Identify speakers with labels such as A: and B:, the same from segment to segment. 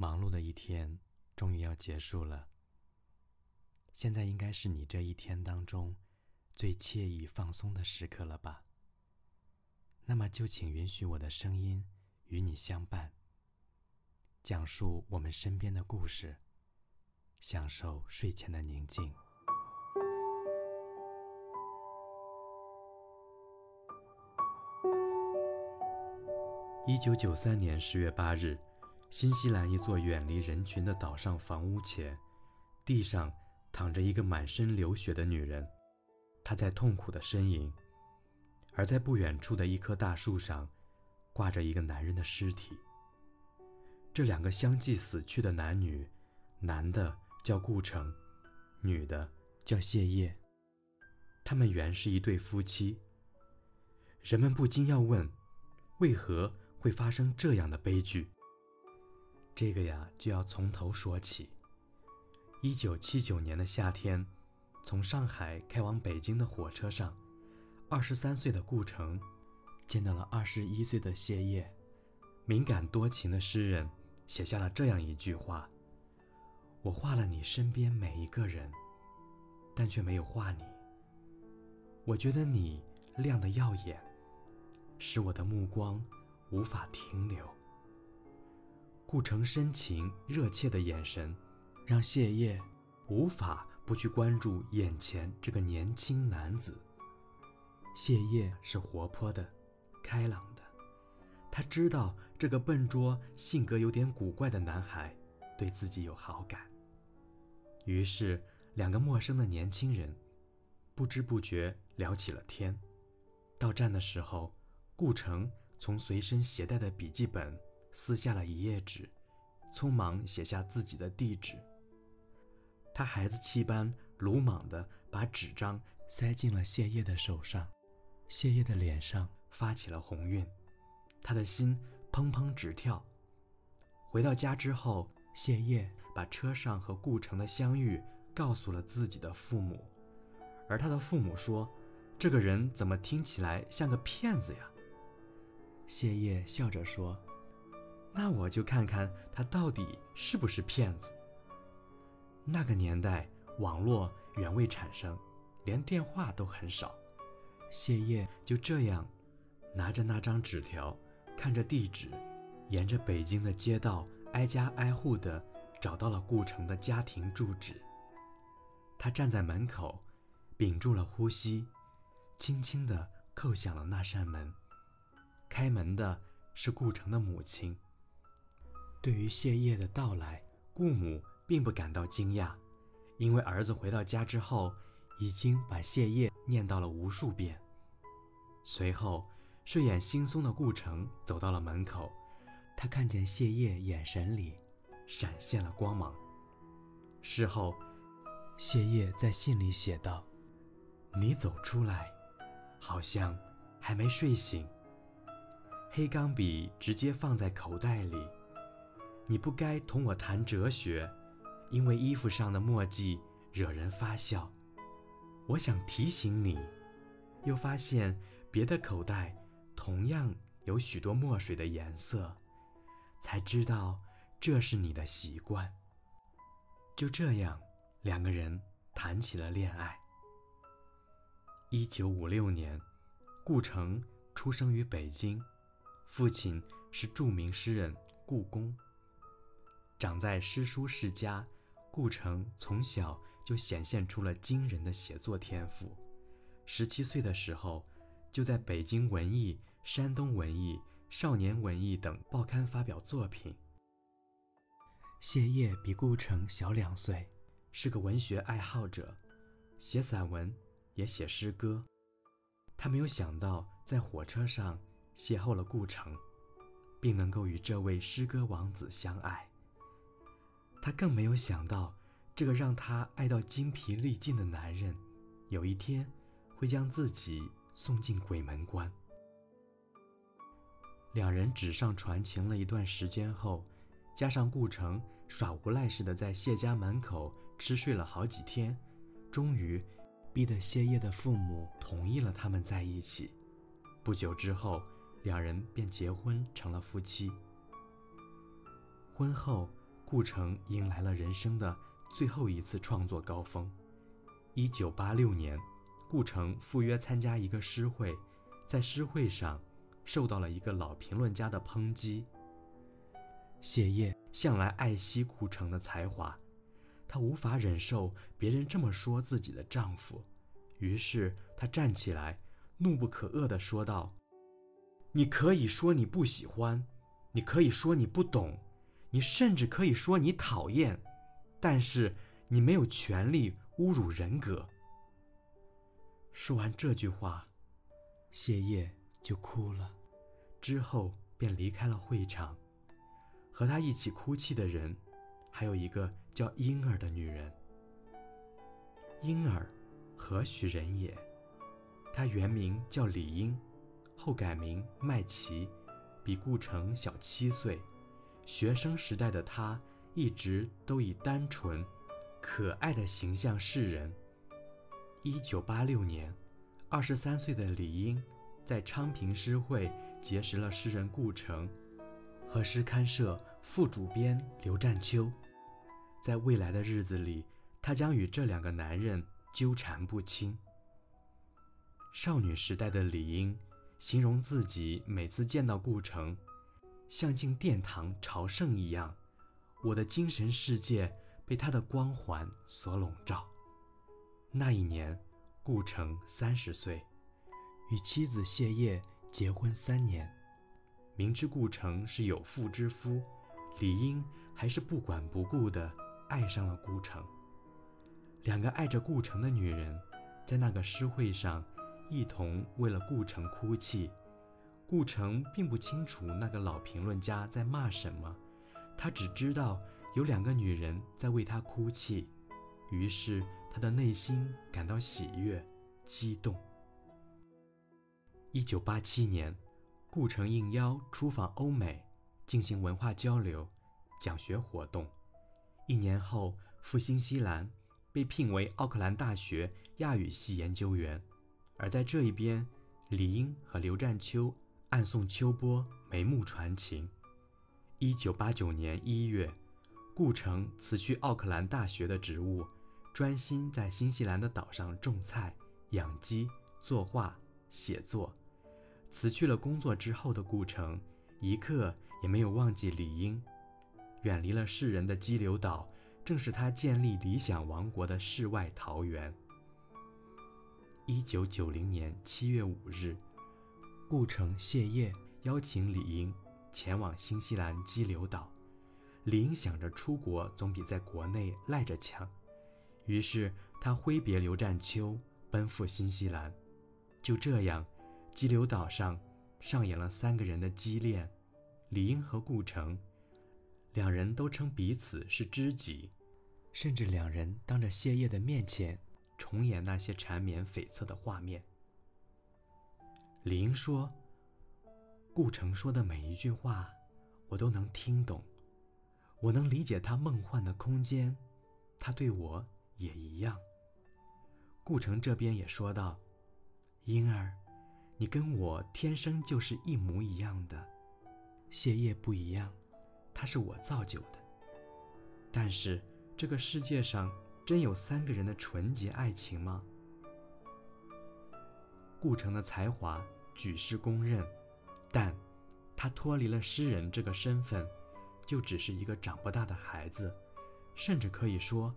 A: 忙碌的一天终于要结束了。现在应该是你这一天当中最惬意放松的时刻了吧？那么就请允许我的声音与你相伴，讲述我们身边的故事，享受睡前的宁静。一九九三年十月八日。新西兰一座远离人群的岛上房屋前，地上躺着一个满身流血的女人，她在痛苦的呻吟。而在不远处的一棵大树上，挂着一个男人的尸体。这两个相继死去的男女，男的叫顾城，女的叫谢烨。他们原是一对夫妻。人们不禁要问：为何会发生这样的悲剧？这个呀，就要从头说起。一九七九年的夏天，从上海开往北京的火车上，二十三岁的顾城见到了二十一岁的谢烨。敏感多情的诗人写下了这样一句话：“我画了你身边每一个人，但却没有画你。我觉得你亮得耀眼，使我的目光无法停留。”顾城深情热切的眼神，让谢烨无法不去关注眼前这个年轻男子。谢烨是活泼的、开朗的，他知道这个笨拙、性格有点古怪的男孩对自己有好感。于是，两个陌生的年轻人不知不觉聊起了天。到站的时候，顾城从随身携带的笔记本。撕下了一页纸，匆忙写下自己的地址。他孩子气般鲁莽地把纸张塞进了谢烨的手上，谢烨的脸上发起了红晕，他的心砰砰直跳。回到家之后，谢烨把车上和顾城的相遇告诉了自己的父母，而他的父母说：“这个人怎么听起来像个骗子呀？”谢烨笑着说。那我就看看他到底是不是骗子。那个年代，网络远未产生，连电话都很少。谢烨就这样拿着那张纸条，看着地址，沿着北京的街道，挨家挨户的找到了顾城的家庭住址。他站在门口，屏住了呼吸，轻轻地叩响了那扇门。开门的是顾城的母亲。对于谢烨的到来，顾母并不感到惊讶，因为儿子回到家之后，已经把谢烨念叨了无数遍。随后，睡眼惺忪的顾城走到了门口，他看见谢烨眼神里闪现了光芒。事后，谢烨在信里写道：“你走出来，好像还没睡醒。”黑钢笔直接放在口袋里。你不该同我谈哲学，因为衣服上的墨迹惹人发笑。我想提醒你，又发现别的口袋同样有许多墨水的颜色，才知道这是你的习惯。就这样，两个人谈起了恋爱。一九五六年，顾城出生于北京，父亲是著名诗人顾公。长在诗书世家，顾城从小就显现出了惊人的写作天赋。十七岁的时候，就在北京文艺、山东文艺、少年文艺等报刊发表作品。谢烨比顾城小两岁，是个文学爱好者，写散文，也写诗歌。他没有想到，在火车上邂逅了顾城，并能够与这位诗歌王子相爱。他更没有想到，这个让他爱到精疲力尽的男人，有一天会将自己送进鬼门关。两人纸上传情了一段时间后，加上顾城耍无赖似的在谢家门口吃睡了好几天，终于逼得谢烨的父母同意了他们在一起。不久之后，两人便结婚成了夫妻。婚后。顾城迎来了人生的最后一次创作高峰。一九八六年，顾城赴约参加一个诗会，在诗会上受到了一个老评论家的抨击。谢烨向来爱惜顾城的才华，她无法忍受别人这么说自己的丈夫，于是她站起来，怒不可遏地说道：“你可以说你不喜欢，你可以说你不懂。”你甚至可以说你讨厌，但是你没有权利侮辱人格。说完这句话，谢烨就哭了，之后便离开了会场。和他一起哭泣的人，还有一个叫婴儿的女人。婴儿，何许人也？她原名叫李英，后改名麦琪，比顾城小七岁。学生时代的他一直都以单纯、可爱的形象示人。一九八六年，二十三岁的李英在昌平诗会结识了诗人顾城和诗刊社副主编刘占秋。在未来的日子里，他将与这两个男人纠缠不清。少女时代的李英形容自己每次见到顾城。像进殿堂朝圣一样，我的精神世界被他的光环所笼罩。那一年，顾城三十岁，与妻子谢烨结婚三年。明知顾城是有妇之夫，李英还是不管不顾地爱上了顾城。两个爱着顾城的女人，在那个诗会上，一同为了顾城哭泣。顾城并不清楚那个老评论家在骂什么，他只知道有两个女人在为他哭泣，于是他的内心感到喜悦、激动。一九八七年，顾城应邀出访欧美，进行文化交流、讲学活动。一年后赴新西兰，被聘为奥克兰大学亚语系研究员。而在这一边，李英和刘占秋。暗送秋波，眉目传情。一九八九年一月，顾城辞去奥克兰大学的职务，专心在新西兰的岛上种菜、养鸡、作画、写作。辞去了工作之后的顾城，一刻也没有忘记李英。远离了世人的激流岛，正是他建立理想王国的世外桃源。一九九零年七月五日。顾城谢烨邀请李英前往新西兰激流岛，李英想着出国总比在国内赖着强，于是他挥别刘占秋，奔赴新西兰。就这样，激流岛上上演了三个人的激恋，李英和顾城，两人都称彼此是知己，甚至两人当着谢烨的面前重演那些缠绵悱恻的画面。李英说：“顾城说的每一句话，我都能听懂，我能理解他梦幻的空间，他对我也一样。”顾城这边也说道：“英儿，你跟我天生就是一模一样的，谢烨不一样，他是我造就的。但是这个世界上真有三个人的纯洁爱情吗？”顾城的才华举世公认，但，他脱离了诗人这个身份，就只是一个长不大的孩子，甚至可以说，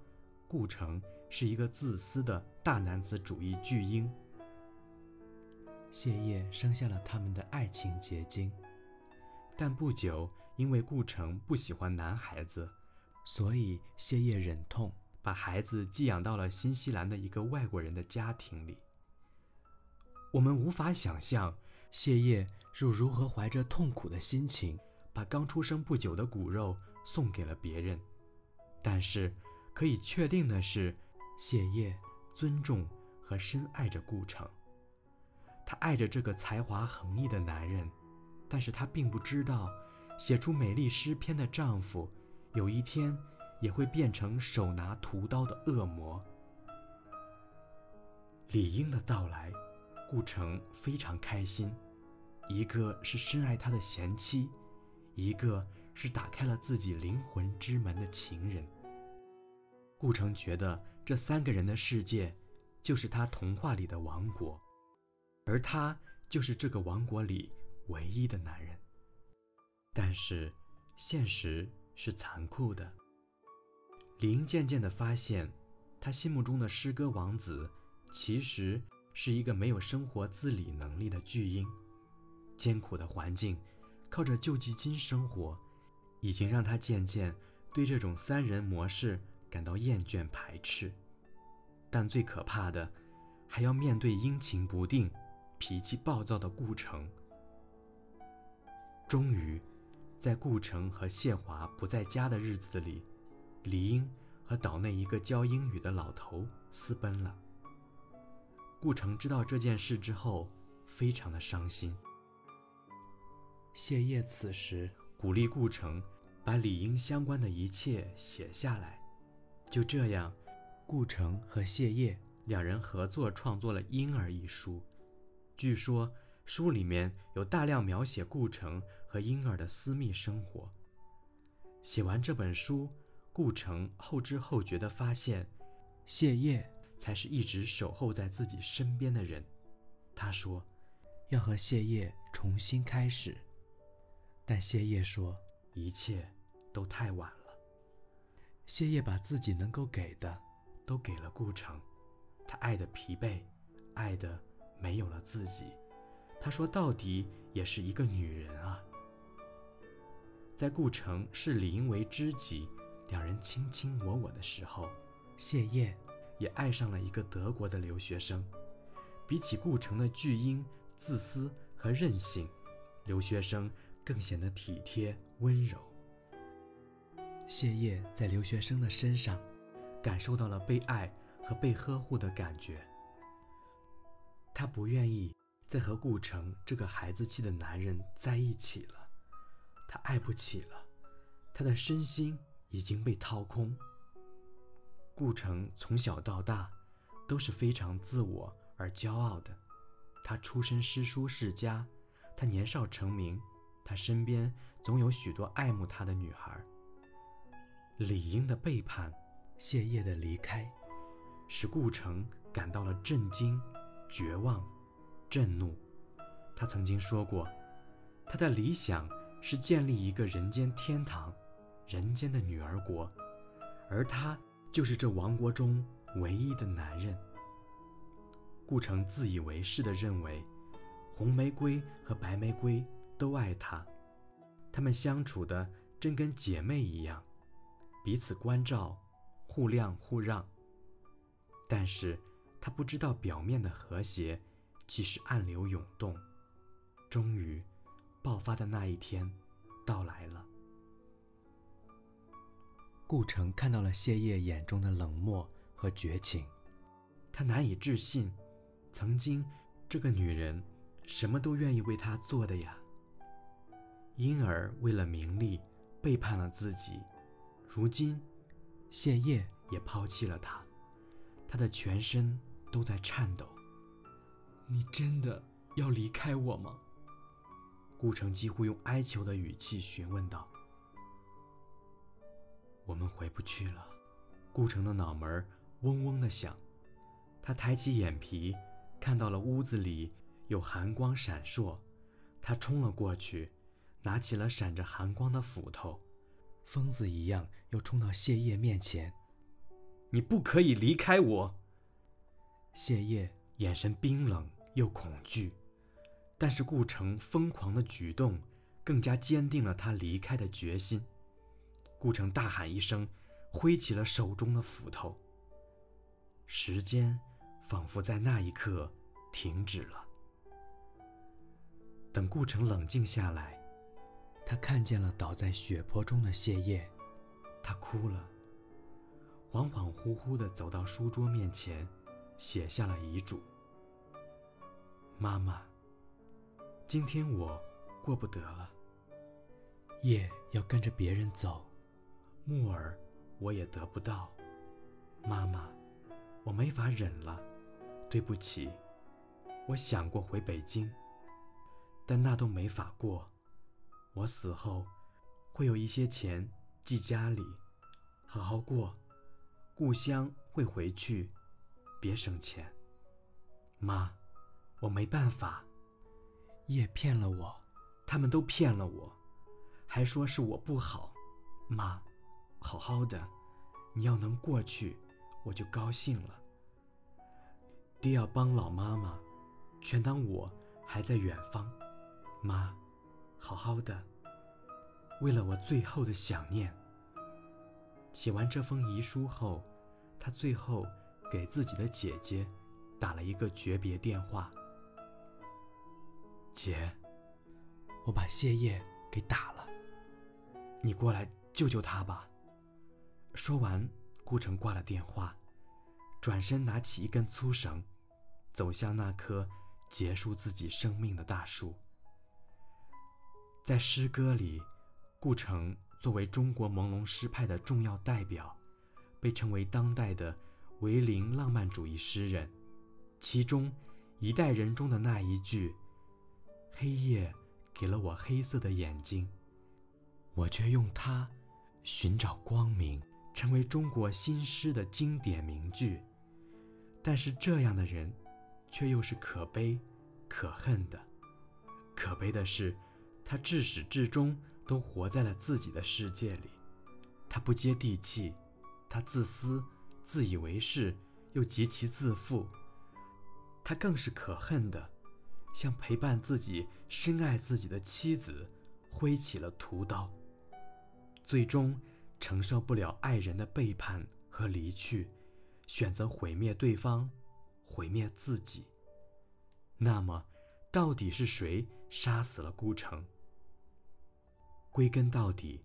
A: 顾城是一个自私的大男子主义巨婴。谢烨生下了他们的爱情结晶，但不久，因为顾城不喜欢男孩子，所以谢烨忍痛把孩子寄养到了新西兰的一个外国人的家庭里。我们无法想象谢烨是如何怀着痛苦的心情，把刚出生不久的骨肉送给了别人。但是可以确定的是，谢烨尊重和深爱着顾城。他爱着这个才华横溢的男人，但是他并不知道，写出美丽诗篇的丈夫，有一天也会变成手拿屠刀的恶魔。李英的到来。顾城非常开心，一个是深爱他的贤妻，一个是打开了自己灵魂之门的情人。顾城觉得这三个人的世界，就是他童话里的王国，而他就是这个王国里唯一的男人。但是，现实是残酷的。林渐渐地发现，他心目中的诗歌王子，其实是一个没有生活自理能力的巨婴。艰苦的环境，靠着救济金生活，已经让他渐渐对这种三人模式。感到厌倦排斥，但最可怕的，还要面对阴晴不定、脾气暴躁的顾城。终于，在顾城和谢华不在家的日子里，李英和岛内一个教英语的老头私奔了。顾城知道这件事之后，非常的伤心。谢烨此时鼓励顾城把李英相关的一切写下来。就这样，顾城和谢烨两人合作创作了《婴儿》一书。据说书里面有大量描写顾城和婴儿的私密生活。写完这本书，顾城后知后觉地发现，谢烨才是一直守候在自己身边的人。他说，要和谢烨重新开始，但谢烨说，一切都太晚了。谢烨把自己能够给的，都给了顾城，他爱的疲惫，爱的没有了自己。他说到底也是一个女人啊。在顾城视李英为知己，两人卿卿我我的时候，谢烨也爱上了一个德国的留学生。比起顾城的巨婴、自私和任性，留学生更显得体贴温柔。谢烨在留学生的身上，感受到了被爱和被呵护的感觉。他不愿意再和顾城这个孩子气的男人在一起了，他爱不起了，他的身心已经被掏空。顾城从小到大都是非常自我而骄傲的，他出身诗书世家，他年少成名，他身边总有许多爱慕他的女孩。李英的背叛，谢烨的离开，使顾城感到了震惊、绝望、震怒。他曾经说过，他的理想是建立一个人间天堂，人间的女儿国，而他就是这王国中唯一的男人。顾城自以为是地认为，红玫瑰和白玫瑰都爱他，他们相处的真跟姐妹一样。彼此关照，互谅互让。但是，他不知道表面的和谐，其实暗流涌动。终于，爆发的那一天到来了。顾城看到了谢烨眼中的冷漠和绝情，他难以置信，曾经这个女人什么都愿意为他做的呀。因而为了名利，背叛了自己。如今，谢烨也抛弃了他，他的全身都在颤抖。你真的要离开我吗？顾城几乎用哀求的语气询问道。我们回不去了。顾城的脑门嗡嗡的响，他抬起眼皮，看到了屋子里有寒光闪烁，他冲了过去，拿起了闪着寒光的斧头。疯子一样，又冲到谢烨面前。你不可以离开我。谢烨眼神冰冷又恐惧，但是顾城疯狂的举动，更加坚定了他离开的决心。顾城大喊一声，挥起了手中的斧头。时间仿佛在那一刻停止了。等顾城冷静下来。他看见了倒在血泊中的谢烨，他哭了，恍恍惚惚地走到书桌面前，写下了遗嘱：“妈妈，今天我过不得了，叶要跟着别人走，木耳我也得不到，妈妈，我没法忍了，对不起，我想过回北京，但那都没法过。”我死后，会有一些钱寄家里，好好过。故乡会回去，别省钱。妈，我没办法。叶骗了我，他们都骗了我，还说是我不好。妈，好好的，你要能过去，我就高兴了。爹要帮老妈妈，全当我还在远方。妈，好好的，为了我最后的想念。写完这封遗书后，他最后给自己的姐姐打了一个诀别电话。姐，我把谢烨给打了，你过来。救救他吧！说完，顾城挂了电话，转身拿起一根粗绳，走向那棵结束自己生命的大树。在诗歌里，顾城作为中国朦胧诗派的重要代表，被称为当代的维林浪漫主义诗人。其中，《一代人》中的那一句：“黑夜给了我黑色的眼睛，我却用它。”寻找光明，成为中国新诗的经典名句。但是这样的人，却又是可悲、可恨的。可悲的是，他至始至终都活在了自己的世界里，他不接地气，他自私、自以为是，又极其自负。他更是可恨的，像陪伴自己、深爱自己的妻子，挥起了屠刀。最终承受不了爱人的背叛和离去，选择毁灭对方，毁灭自己。那么，到底是谁杀死了顾城？归根到底，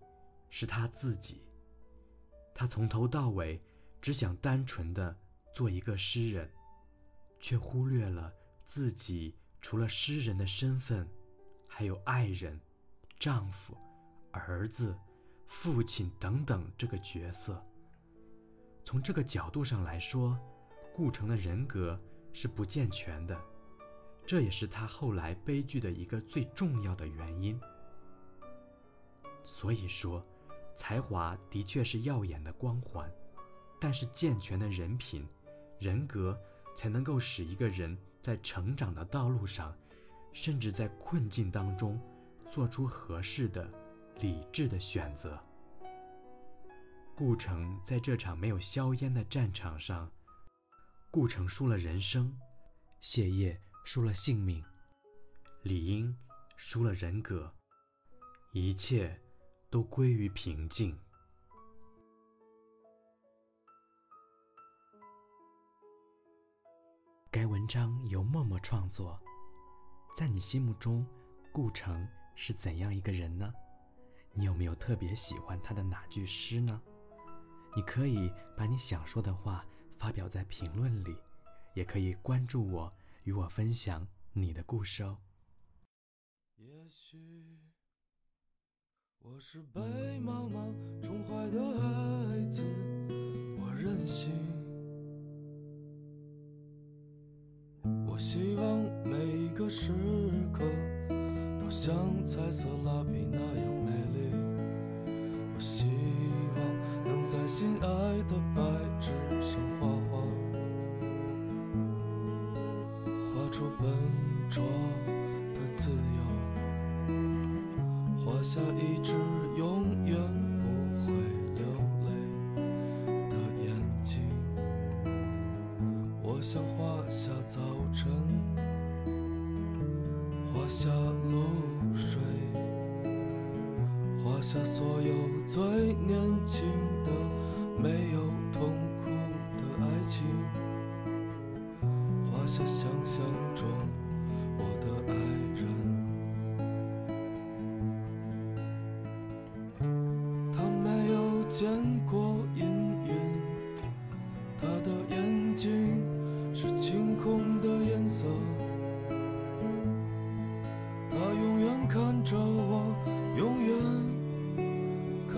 A: 是他自己。他从头到尾只想单纯的做一个诗人，却忽略了自己除了诗人的身份，还有爱人、丈夫、儿子。父亲等等这个角色，从这个角度上来说，顾城的人格是不健全的，这也是他后来悲剧的一个最重要的原因。所以说，才华的确是耀眼的光环，但是健全的人品、人格才能够使一个人在成长的道路上，甚至在困境当中，做出合适的。理智的选择。顾城在这场没有硝烟的战场上，顾城输了人生，谢烨输了性命，李英输了人格，一切都归于平静。该文章由默默创作，在你心目中，顾城是怎样一个人呢？你有没有特别喜欢他的哪句诗呢？你可以把你想说的话发表在评论里，也可以关注我，与我分享你的故事哦。也许我是被妈妈宠坏的孩子，我任性。我希望每一个时刻都像彩色蜡笔那样。美丽在心爱的白纸上画画，画出笨拙的自由，画下一只永远不会流泪的眼睛。我想画下早晨，画下露水。画下所有最年轻、没有痛苦的爱情，画下想象中我的爱人。他没有见过阴云，他的眼睛是晴空的颜色，他永远看着我，永远。看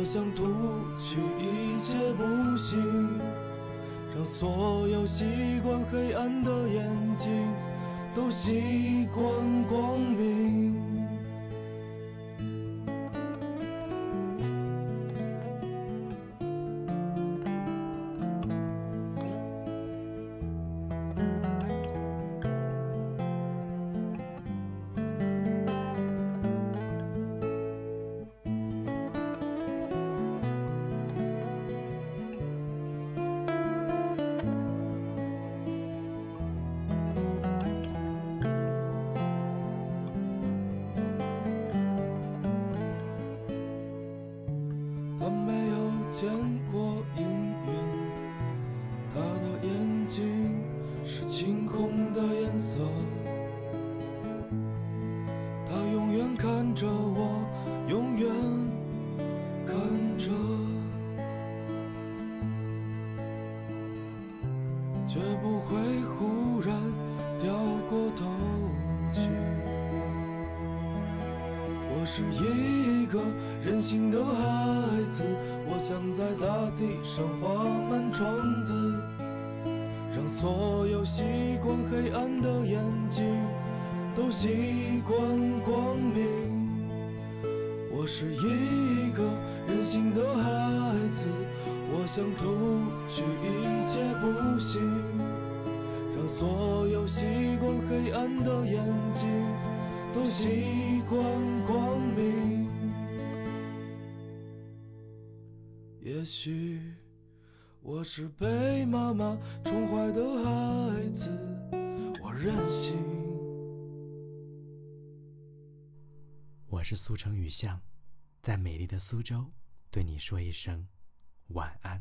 A: 我
B: 想涂去一切不幸，让所有习惯黑暗的眼睛都习惯光明。见过习惯光明。我是一个任性的孩子，我想涂去一切不幸，让所有习惯黑暗的眼睛。都习惯光明。也许我是被妈妈宠坏的孩子，我任性。
A: 我是苏城雨巷，在美丽的苏州对你说一声晚安。